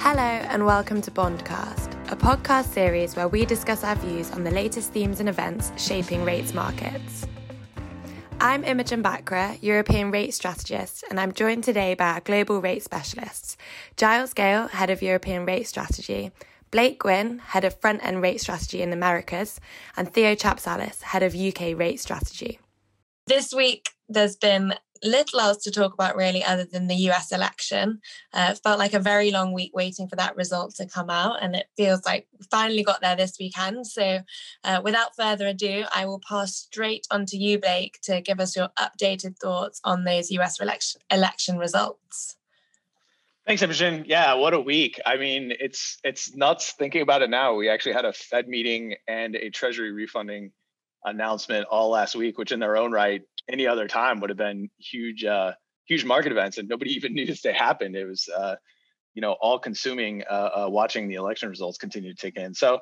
Hello, and welcome to Bondcast, a podcast series where we discuss our views on the latest themes and events shaping rates markets. I'm Imogen Bachra, European rate strategist, and I'm joined today by our global rate specialists Giles Gale, head of European rate strategy, Blake Gwinn, head of front end rate strategy in the Americas, and Theo Chapsalis, head of UK rate strategy. This week, there's been little else to talk about really other than the US election. Uh, it felt like a very long week waiting for that result to come out, and it feels like finally got there this weekend. So, uh, without further ado, I will pass straight on to you, Blake, to give us your updated thoughts on those US election, election results. Thanks, Imogen. Yeah, what a week. I mean, it's it's nuts thinking about it now. We actually had a Fed meeting and a Treasury refunding announcement all last week, which in their own right any other time would have been huge, uh, huge market events, and nobody even knew they happened. It was, uh, you know, all consuming uh, uh, watching the election results continue to tick in. So,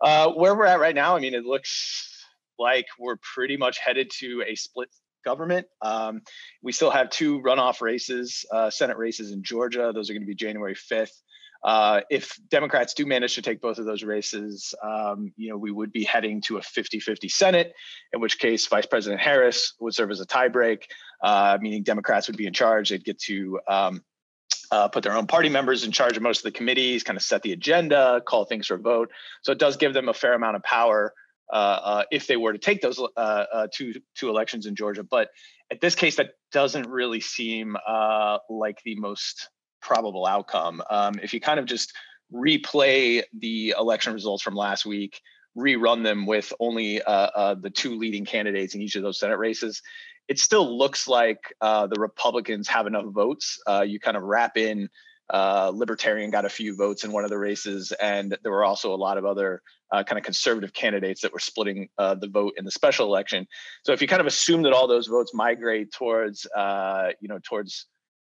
uh, where we're at right now, I mean, it looks like we're pretty much headed to a split government. Um, we still have two runoff races, uh, Senate races in Georgia. Those are going to be January 5th. Uh, if Democrats do manage to take both of those races, um, you know, we would be heading to a 50-50 Senate, in which case Vice President Harris would serve as a tiebreak, uh, meaning Democrats would be in charge. They'd get to um, uh, put their own party members in charge of most of the committees, kind of set the agenda, call things for a vote. So it does give them a fair amount of power uh, uh, if they were to take those two two elections in Georgia. But at this case, that doesn't really seem like the most probable outcome. Um, if you kind of just replay the election results from last week, rerun them with only uh, uh, the two leading candidates in each of those Senate races, it still looks like uh, the Republicans have enough votes. Uh, you kind of wrap in uh, Libertarian got a few votes in one of the races, and there were also a lot of other uh, kind of conservative candidates that were splitting the vote in the special election. So if you kind of assume that all those votes migrate towards, you know, towards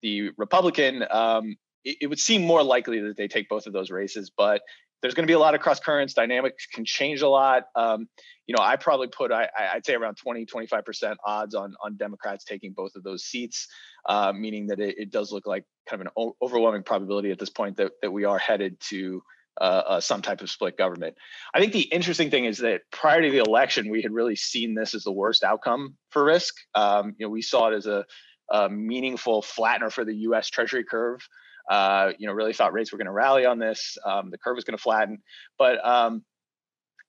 the Republican, um, it, it, would seem more likely that they take both of those races. But there's going to be a lot of cross currents. Dynamics can change a lot. Um, you know, I probably put I, would say around 20, 25 percent odds on on Democrats taking both of those seats, uh, meaning that it, it, does look like kind of an o- overwhelming probability at this point that that we are headed to. Uh, uh, some type of split government. I think the interesting thing is that prior to the election, we had really seen this as the worst outcome for risk. Um, you know, we saw it as a a meaningful flattener for the U.S. Treasury curve. Uh, you know, really thought rates were going to rally on this. Um, the curve was going to flatten, but um,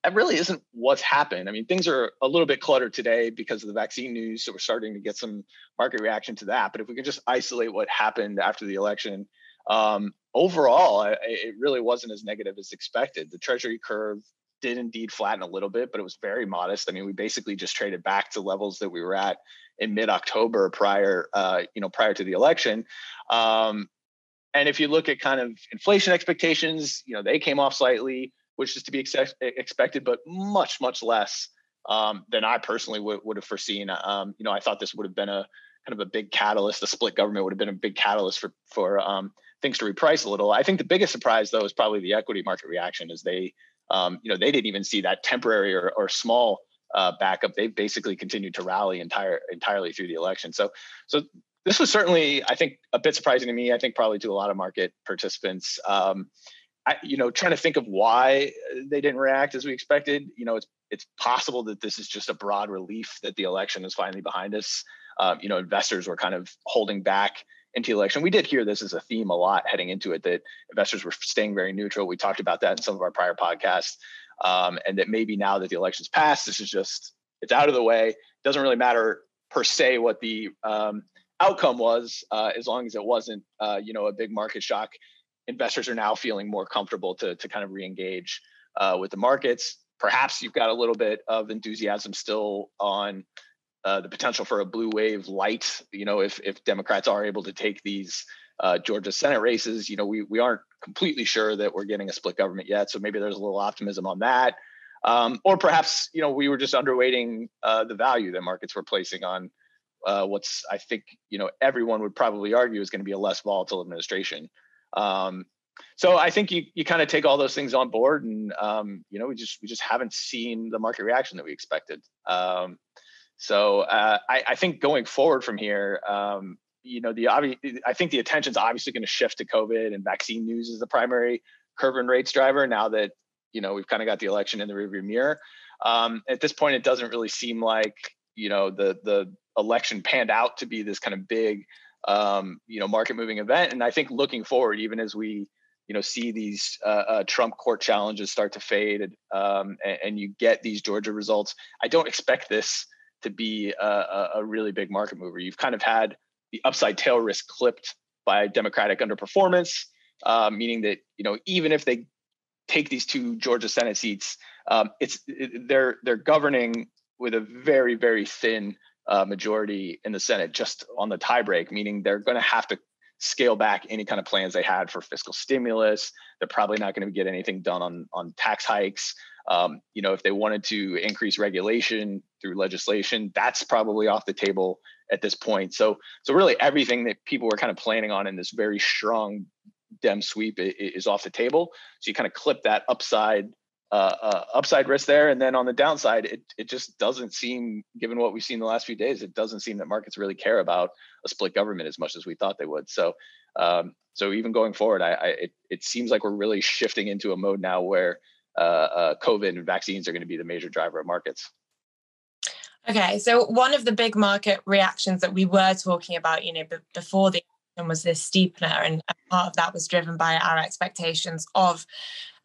that really isn't what's happened. I mean, things are a little bit cluttered today because of the vaccine news, so we're starting to get some market reaction to that. But if we can just isolate what happened after the election, um, overall, it really wasn't as negative as expected. The Treasury curve did indeed flatten a little bit, but it was very modest. I mean, we basically just traded back to levels that we were at in mid-October prior, uh, you know, prior to the election. Um, and if you look at kind of inflation expectations, you know, they came off slightly, which is to be ex- expected, but much, much less um, than I personally would, would have foreseen. Um, you know, I thought this would have been a kind of a big catalyst. The split government would have been a big catalyst for for um, things to reprice a little. I think the biggest surprise, though, is probably the equity market reaction, as they, um, you know, they didn't even see that temporary or, or small uh, backup, they basically continued to rally entire entirely through the election. So, so this was certainly, I think, a bit surprising to me. I think probably to a lot of market participants. Um, I, you know, trying to think of why they didn't react as we expected. You know, it's it's possible that this is just a broad relief that the election is finally behind us. Um, you know, investors were kind of holding back into the election. We did hear this as a theme a lot heading into it that investors were staying very neutral. We talked about that in some of our prior podcasts um, and that maybe now that the election's passed, this is just it's out of the way. It doesn't really matter per se what the um, outcome was, uh, as long as it wasn't, uh, you know, a big market shock. Investors are now feeling more comfortable to to kind of reengage uh, with the markets. Perhaps you've got a little bit of enthusiasm still on uh, the potential for a blue wave light. You know, if if Democrats are able to take these uh, Georgia Senate races. You know, we we aren't completely sure that we're getting a split government yet, so maybe there's a little optimism on that. Um, or perhaps you know we were just underweighting uh, the value that markets were placing on uh, what's I think you know everyone would probably argue is going to be a less volatile administration. Um, so I think you you kind of take all those things on board, and um, you know we just we just haven't seen the market reaction that we expected. Um, so uh, I, I, think going forward from here, um, you know, the I think the attention's obviously going to shift to COVID and vaccine news is the primary curve and rates driver now that, you know, we've kind of got the election in the rearview mirror. Um, at this point, it doesn't really seem like, you know, the, the election panned out to be this kind of big, um, you know, market moving event. And I think looking forward, even as we, you know, see these uh, uh, Trump court challenges start to fade um, and, and, you get these Georgia results, I don't expect this to be a, a really big market mover. You've kind of had the upside tail risk clipped by Democratic underperformance, uh, meaning that you know even if they take these two Georgia Senate seats, um, it's it, they're they're governing with a very very thin uh, majority in the Senate just on the tiebreak, meaning they're going to have to scale back any kind of plans they had for fiscal stimulus. They're probably not going to get anything done on on tax hikes. Um, you know, if they wanted to increase regulation through legislation, that's probably off the table at this point. So, so really everything that people were kind of planning on in this very strong Dem sweep is off the table. So you kind of clip that upside uh, uh, upside risk there, and then on the downside, it it just doesn't seem, given what we've seen the last few days, it doesn't seem that markets really care about a split government as much as we thought they would. So, um, so even going forward, I, I it it seems like we're really shifting into a mode now where Uh, uh, COVID and vaccines are going to be the major driver of markets. Okay, so one of the big market reactions that we were talking about, you know, b- before the election was this steepener, and part of that was driven by our expectations of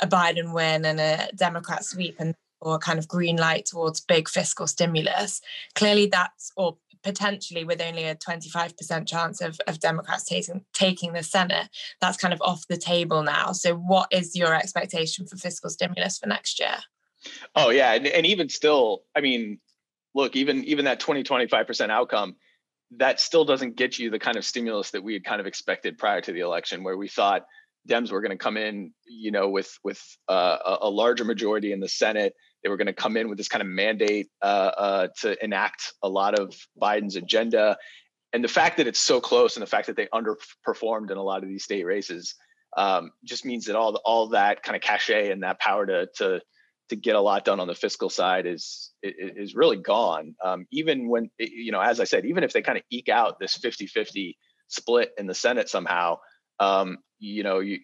a Biden win and a Democrat sweep, and or kind of green light towards big fiscal stimulus. Clearly, that's or potentially with only a 25% chance of, of Democrats taking taking the Senate, that's kind of off the table now. So what is your expectation for fiscal stimulus for next year? Oh yeah, and, and even still, I mean, look, even even that 20, 25% outcome, that still doesn't get you the kind of stimulus that we had kind of expected prior to the election, where we thought Dems were going to come in, you know, with with uh, a, a larger majority in the Senate they were going to come in with this kind of mandate uh, uh, to enact a lot of Biden's agenda. And the fact that it's so close and the fact that they underperformed in a lot of these state races um, just means that all the, all that kind of cachet and that power to to to get a lot done on the fiscal side is is really gone. Um, even when you know, as I said, even if they kind of eke out this 50-50 split in the Senate somehow, um, you know, you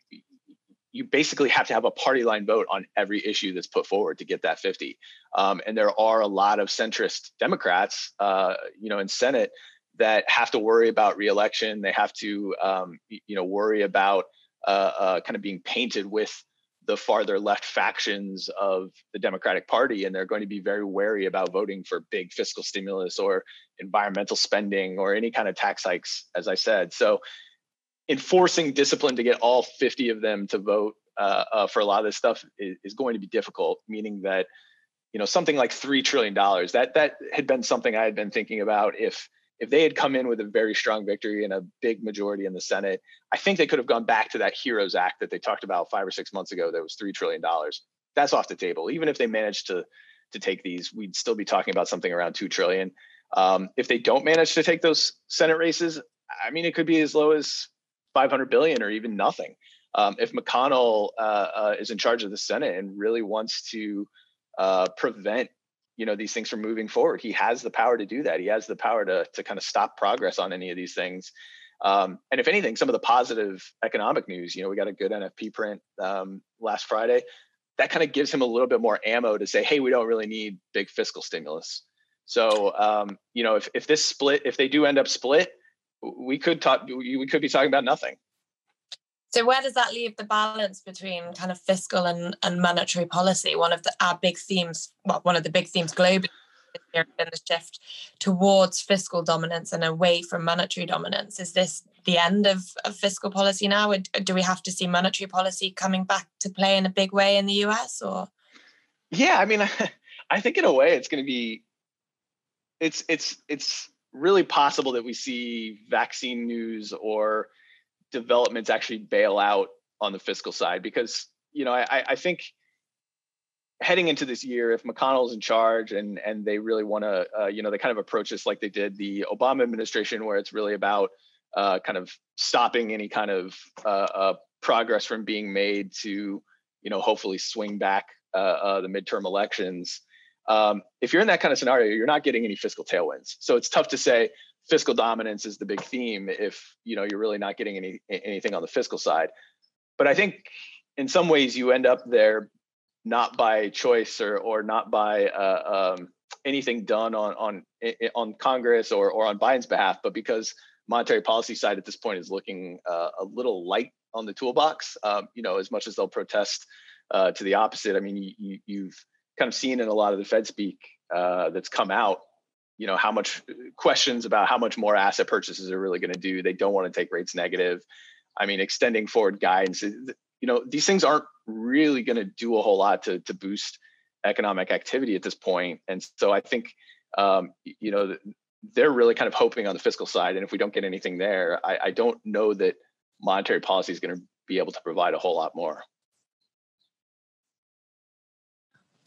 you basically have to have a party line vote on every issue that's put forward to get that 50. Um, and there are a lot of centrist Democrats, uh, you know, in Senate that have to worry about reelection. They have to, um, you know, worry about uh, uh, kind of being painted with the farther left factions of the Democratic Party, and they're going to be very wary about voting for big fiscal stimulus or environmental spending or any kind of tax hikes, as I said. So enforcing discipline to get all 50 of them to vote uh, uh, for a lot of this stuff is, is, going to be difficult meaning that you know something like three trillion dollars that that had been something i had been thinking about. If if they had come in with a very strong victory and a big majority in the senate i think they could have gone back to that heroes act that they talked about five or six months ago that was three trillion dollars. That's off the table. Even if they managed to to take these we'd still be talking about something around two trillion. Um, if they don't manage to take those senate races i mean it could be as low as 500 billion or even nothing. Um, if McConnell uh, uh, is in charge of the Senate and really wants to uh, prevent, you know, these things from moving forward, he has the power to do that. He has the power to to kind of stop progress on any of these things. Um, and if anything, some of the positive economic news, you know, we got a good NFP print um, last Friday. That kind of gives him a little bit more ammo to say, hey, we don't really need big fiscal stimulus. So, um, you know, if if this split, if they do end up split, we could talk we could be talking about nothing. So where does that leave the balance between kind of fiscal and, and monetary policy? One of the our big themes well one of the big themes globally in the shift towards fiscal dominance and away from monetary dominance. Is this the end of, of fiscal policy now? Or do we have to see monetary policy coming back to play in a big way in the us or? Yeah i mean i think in a way it's going to be it's it's it's really possible that we see vaccine news or developments actually bail out on the fiscal side because you know I, I think heading into this year if mcconnell's in charge and and they really want to uh, you know they kind of approach this like they did the obama administration where it's really about uh, kind of stopping any kind of uh, uh progress from being made to you know hopefully swing back uh, uh, the midterm elections um, if you're in that kind of scenario, you're not getting any fiscal tailwinds. So it's tough to say fiscal dominance is the big theme if you know you're really not getting any anything on the fiscal side. But I think in some ways you end up there not by choice or or not by uh, um, anything done on on on Congress or or on Biden's behalf, but because monetary policy side at this point is looking uh, a little light on the toolbox. Um, you know, as much as they'll protest uh, to the opposite. I mean, you, have kind of seen in a lot of the Fed speak uh, that's come out. You know how much questions about how much more asset purchases are really going to do. They don't want to take rates negative. I mean, extending forward guidance. You know, these things aren't really going to do a whole lot to to boost economic activity at this point. And so I think um, you know they're really kind of hoping on the fiscal side. And if we don't get anything there, I, I don't know that monetary policy is going to be able to provide a whole lot more.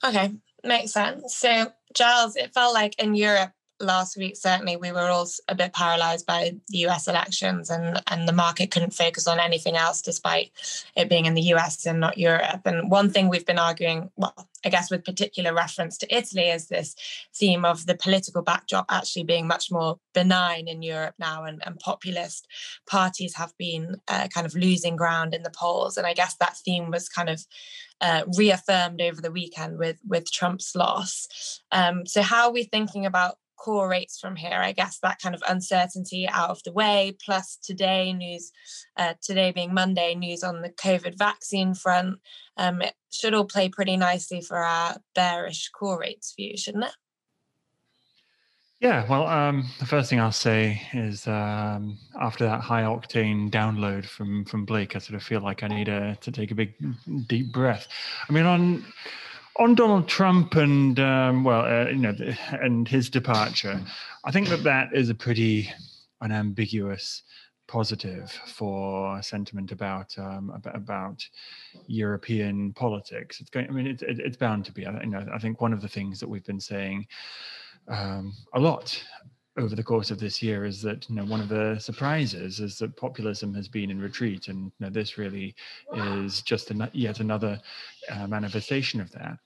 Okay, makes sense. So, Giles, it felt like in Europe last week, certainly we were all a bit paralyzed by the US elections and, and the market couldn't focus on anything else despite it being in the US and not Europe. And one thing we've been arguing, well, I guess with particular reference to Italy, is this theme of the political backdrop actually being much more benign in Europe now, and, and populist parties have been uh, kind of losing ground in the polls. And I guess that theme was kind of uh, reaffirmed over the weekend with with Trump's loss. Um, so, how are we thinking about core rates from here. I guess that kind of uncertainty out of the way, plus today news, uh, today being Monday, news on the COVID vaccine front. Um, it should all play pretty nicely for our bearish core rates view, shouldn't it? Yeah, well, um, the first thing I'll say is um, after that high octane download from from Blake, I sort of feel like I need a, to take a big deep breath. I mean, on on Donald Trump and um, well, uh, you know, and his departure, I think that that is a pretty unambiguous positive for sentiment about um, about, European politics. It's going. I mean, it's it's bound to be. I, you know, I think one of the things that we've been saying um, a lot over the course of this year is that you know one of the surprises is that populism has been in retreat, and you know, this really is just an, yet another uh, manifestation of that.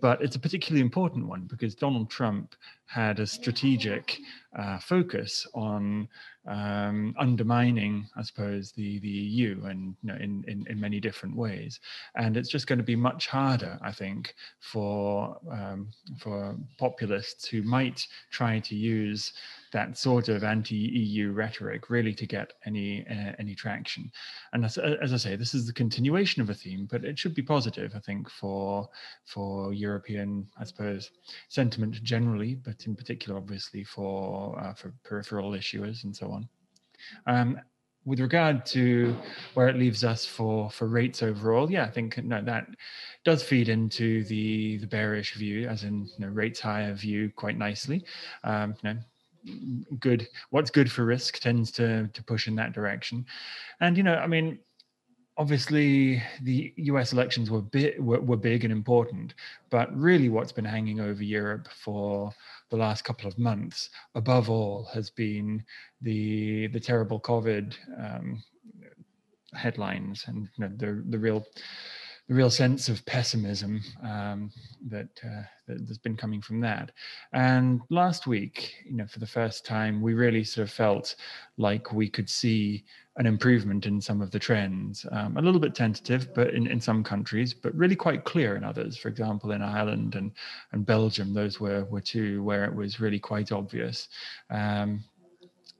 But it's a particularly important one because Donald Trump had a strategic uh, focus on um, undermining, I suppose, the the EU and you know, in, in in many different ways. And it's just going to be much harder, I think, for um, for populists who might try to use that sort of anti-EU rhetoric really to get any uh, any traction. And as, as, I say, this is the continuation of a theme, but it should be positive, I think, for for European, I suppose, sentiment generally, but in particular, obviously, for uh, for peripheral issuers and so on. Um, with regard to where it leaves us for for rates overall, yeah, I think no, that does feed into the the bearish view, as in you know, rates higher view quite nicely. Um, you know, good what's good for risk tends to to push in that direction. And you know i mean obviously the us elections were were, were big and important but really what's been hanging over europe for the last couple of months above all has been the the terrible covid um, headlines and you know, the the real the real sense of pessimism um, that, uh, that has been coming from that. And last week, you know, for the first time, we really sort of felt like we could see an improvement in some of the trends. Um, a little bit tentative, but in, in some countries, but really quite clear in others. For example, in Ireland and, and Belgium, those were, were two where it was really quite obvious. Um,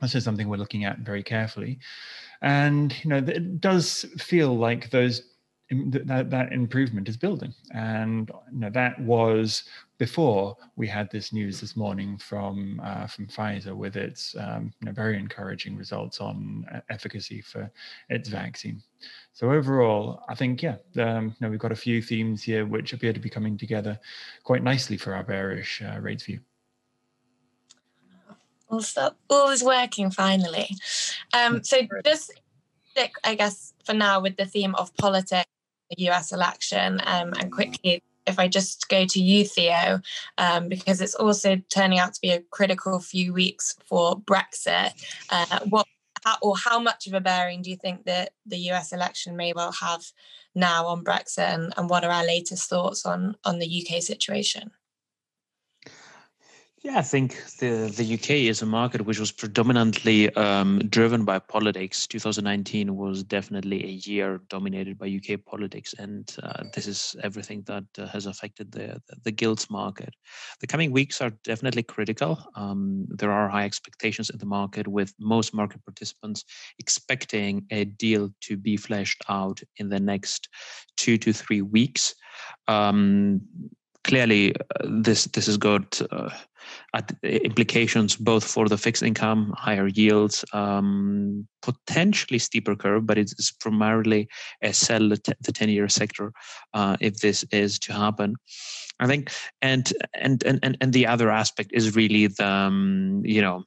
this is something we're looking at very carefully. And, you know, it does feel like those that that improvement is building and you know, that was before we had this news this morning from uh, from Pfizer with its um, you know, very encouraging results on efficacy for its vaccine. So overall, I think yeah, um, you know, we've got a few themes here which appear to be coming together quite nicely for our bearish uh, rates view. Well, so all is working finally. Um, so just stick, I guess, for now with the theme of politics the US election. Um, and quickly, if I just go to you, Theo, um, because it's also turning out to be a critical few weeks for Brexit. Uh, what how, or how much of a bearing do you think that the US election may well have now on Brexit, and, and what are our latest thoughts on on the UK situation? Yeah, I think the, the UK is a market which was predominantly um, driven by politics. 2019 was definitely a year dominated by UK politics, and uh, this is everything that uh, has affected the, the gilts market. The coming weeks are definitely critical. Um, there are high expectations in the market, with most market participants expecting a deal to be fleshed out in the next two to three weeks. Um, clearly, uh, this this has got uh, implications both for the fixed income, higher yields, um, potentially steeper curve, but it's primarily a sell the 10 year sector uh, if this is to happen. I think, and, and, and, and the other aspect is really the, um, you know,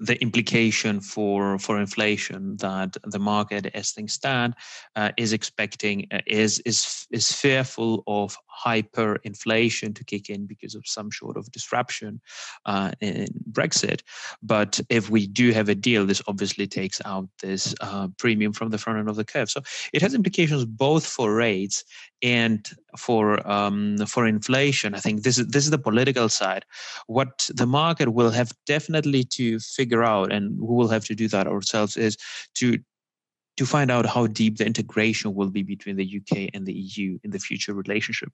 the implication for for inflation that the market, as things stand, uh, is expecting uh, is is is fearful of hyperinflation to kick in because of some sort of disruption uh, in Brexit. But if we do have a deal, this obviously takes out this uh, premium from the front end of the curve. So it has implications both for rates and for um, for inflation. I think this is this is the political side. What the market will have definitely to figure out, and we will have to do that ourselves, is to to find out how deep the integration will be between the UK and the EU in the future relationship.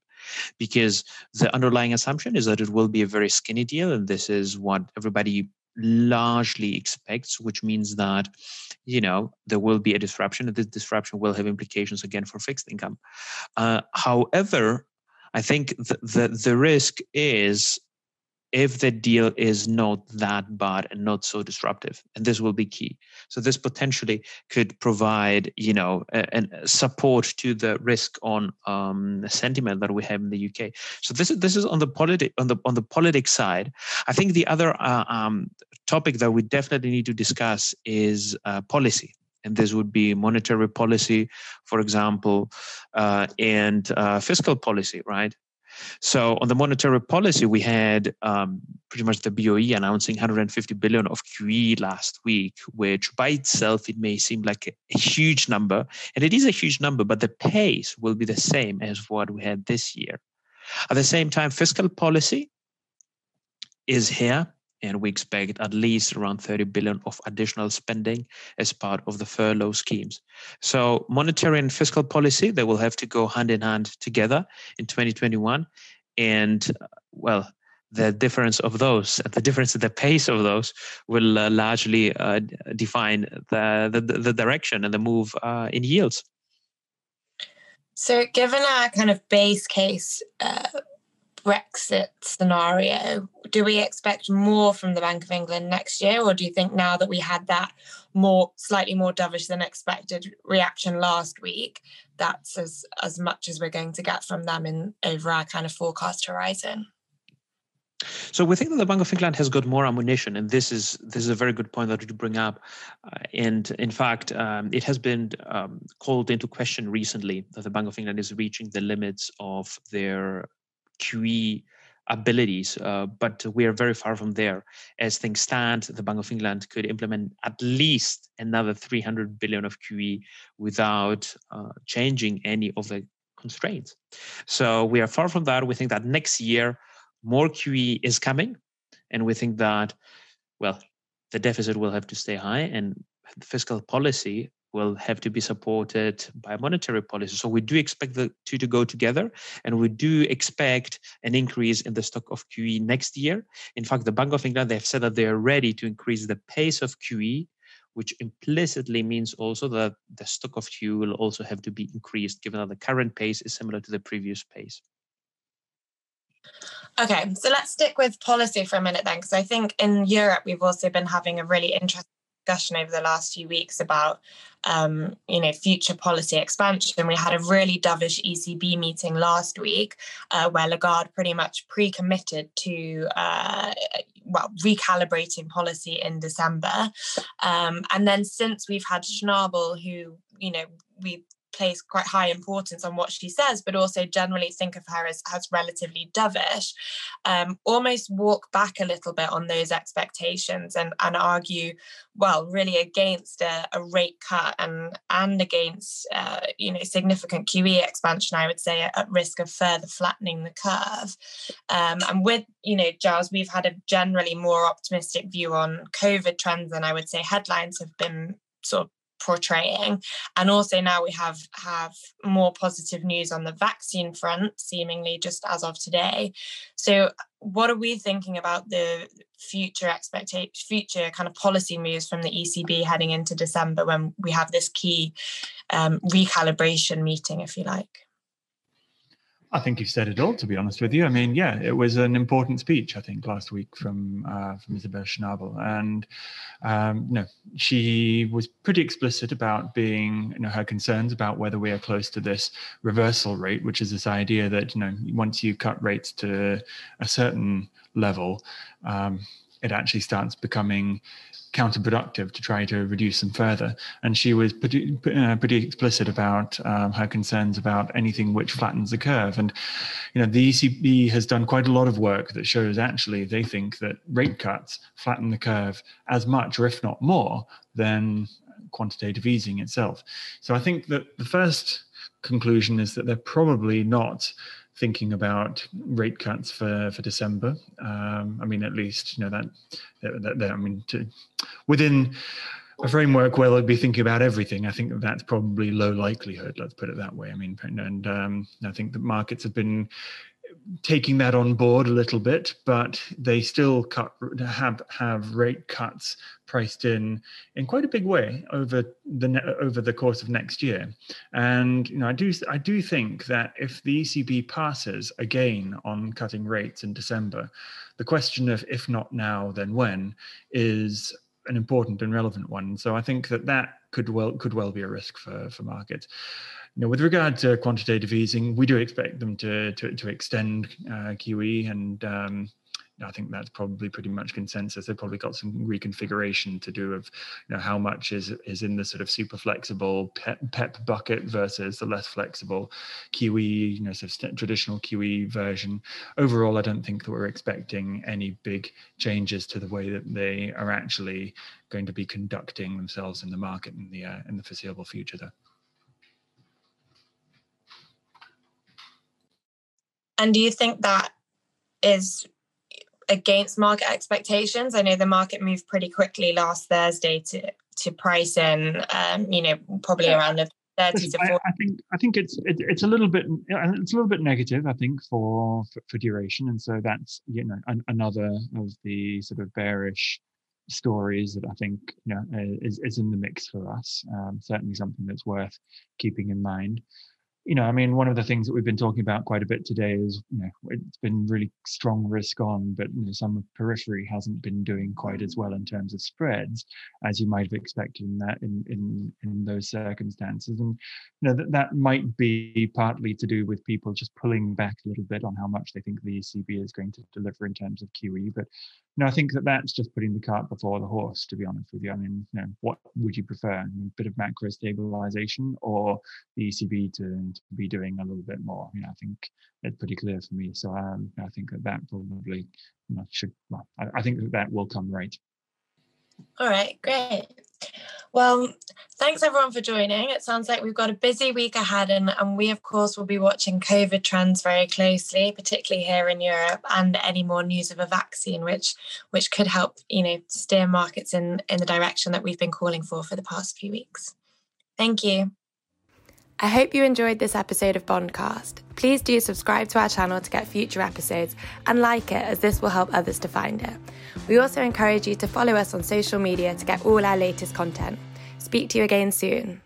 Because the underlying assumption is that it will be a very skinny deal, and this is what everybody largely expects, which means that you know there will be a disruption, and this disruption will have implications again for fixed income. Uh, however, I think the, the the risk is if the deal is not that bad and not so disruptive and this will be key. So this potentially could provide you know support to the risk on um, sentiment that we have in the uk so this is this is on the politic on the on the politics side. I think the other uh, um, topic that we definitely need to discuss is uh, policy. And this would be monetary policy, for example, uh, and uh, fiscal policy, right? So on the monetary policy, we had um, pretty much the BOE announcing 150 billion of QE last week, which by itself it may seem like a, a huge number, and it is a huge number, but the pace will be the same as what we had this year. At the same time, fiscal policy is here and we expect at least around 30 billion of additional spending as part of the furlough schemes. So monetary and fiscal policy, they will have to go hand in hand together in 2021. And well, the difference of those, the difference in the pace of those will uh, largely uh, define the, the, the, direction and the move uh, in yields. So, given our kind of base case uh, Brexit scenario, do we expect more from the Bank of England next year, or do you think now that we had that more slightly more dovish than expected reaction last week, that's as as much as we're going to get from them in over our kind of forecast horizon? So we think that the Bank of England has got more ammunition, and this is this is a very good point that you bring up. Uh, and in fact, um, it has been um, called into question recently that the Bank of England is reaching the limits of their QE abilities, uh, but we are very far from there. As things stand, the Bank of England could implement at least another 300 billion of QE without uh, changing any of the constraints. So we are far from that. We think that next year more QE is coming, and we think that, well, the deficit will have to stay high, and fiscal policy will have to be supported by monetary policy. So we do expect the two to go together, and we do expect an increase in the stock of QE next year. In fact, the Bank of England they have said that they are ready to increase the pace of QE, which implicitly means also that the stock of QE will also have to be increased, given that the current pace is similar to the previous pace. Okay, so let's stick with policy for a minute then, because I think in Europe we've also been having a really interesting discussion over the last few weeks about um, you know future policy expansion. We had a really dovish ECB meeting last week uh, where Lagarde pretty much pre-committed to uh, well recalibrating policy in December, um, and then since we've had Schnabel, who you know we place quite high importance on what she says, but also generally think of her as, as relatively dovish, um, almost walk back a little bit on those expectations and, and argue, well, really against a, a rate cut and and against uh, you know significant QE expansion, I would say, at, risk of further flattening the curve. Um, and with you know, Giles, we've had a generally more optimistic view on COVID trends than I would say headlines have been sort of portraying. And also now we have have more positive news on the vaccine front seemingly just as of today. So what are we thinking about the future expectation future kind of policy moves from the ecb heading into december when we have this key um, recalibration meeting if you like I think you've said it all. To be honest with you, I mean, yeah, it was an important speech. I think last week from uh, from Isabel Schnabel, and um, know, she was pretty explicit about being, you know, her concerns about whether we are close to this reversal rate, which is this idea that you know, once you cut rates to a certain level, um, it actually starts becoming counterproductive to try to reduce them further. And she was pretty, uh, pretty explicit about um, her concerns about anything which flattens the curve. And you know, the ECB has done quite a lot of work that shows actually they think that rate cuts flatten the curve as much, or if not more, than quantitative easing itself. So I think that the first conclusion is that they're probably not thinking about rate cuts for for December. Um, I mean, at least you know that, I mean, to, within a framework where they'll be thinking about everything. I think that's probably low likelihood. Let's put it that way. I mean, and um, I think the markets have been taking that on board a little bit, but they still cut have have rate cuts priced in in quite a big way over the over the course of next year. And you know, I do I do think that if the ECB passes again on cutting rates in December, the question of if not now then when is an important and relevant one. So I think that that could well could well be a risk for for markets you know, with regard to quantitative easing, we do expect them to to, to extend uh, QE, and um, I think that's probably pretty much consensus. They've probably got some reconfiguration to do of, you know, how much is is in the sort of super flexible PEPP, PEPP bucket versus the less flexible QE, you know, sort of traditional QE version. Overall, I don't think that we're expecting any big changes to the way that they are actually going to be conducting themselves in the market in the uh, in the foreseeable future, though. And do you think that is against market expectations? I know the market moved pretty quickly last Thursday to to price in, um, you know, probably yeah. around the 30 to 40. I, I, think I think it's it, it's a little bit it's a little bit negative. I think for for, for duration, and so that's you know an, another of the sort of bearish stories that I think you know is is in the mix for us. Um, certainly something that's worth keeping in mind you know, I mean, one of the things that we've been talking about quite a bit today is, you know, it's been really strong risk on, but you know, some periphery hasn't been doing quite as well in terms of spreads as you might have expected in that in in in those circumstances, and you know that that might be partly to do with people just pulling back a little bit on how much they think the ECB is going to deliver in terms of QE, but no, I think that that's just putting the cart before the horse. To be honest with you, I mean, you know, what would you prefer? A bit of macro stabilization or the ECB to, be doing a little bit more? You know, I think it's pretty clear for me. So um, I think that that probably you know, should. Well, I, I think that that will come right. All right, great. Well, thanks everyone for joining. It sounds like we've got a busy week ahead, and, and we, of course, will be watching COVID trends very closely, particularly here in Europe, and any more news of a vaccine, which which could help, you know, steer markets in in the direction that we've been calling for for the past few weeks. Thank you. I hope you enjoyed this episode of Bondcast. Please do subscribe to our channel to get future episodes and like it, as this will help others to find it. We also encourage you to follow us on social media to get all our latest content. Speak to you again soon.